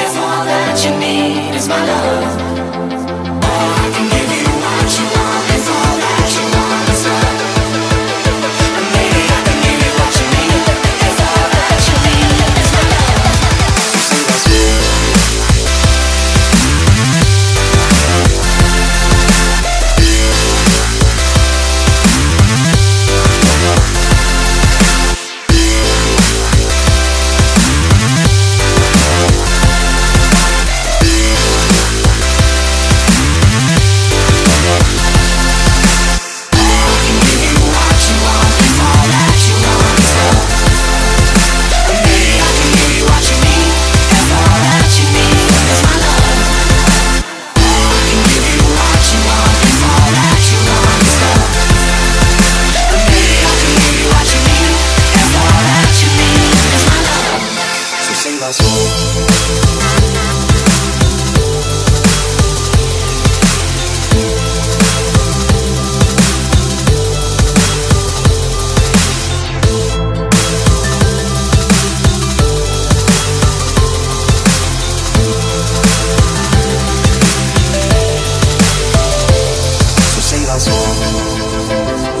All that you need is my love. Música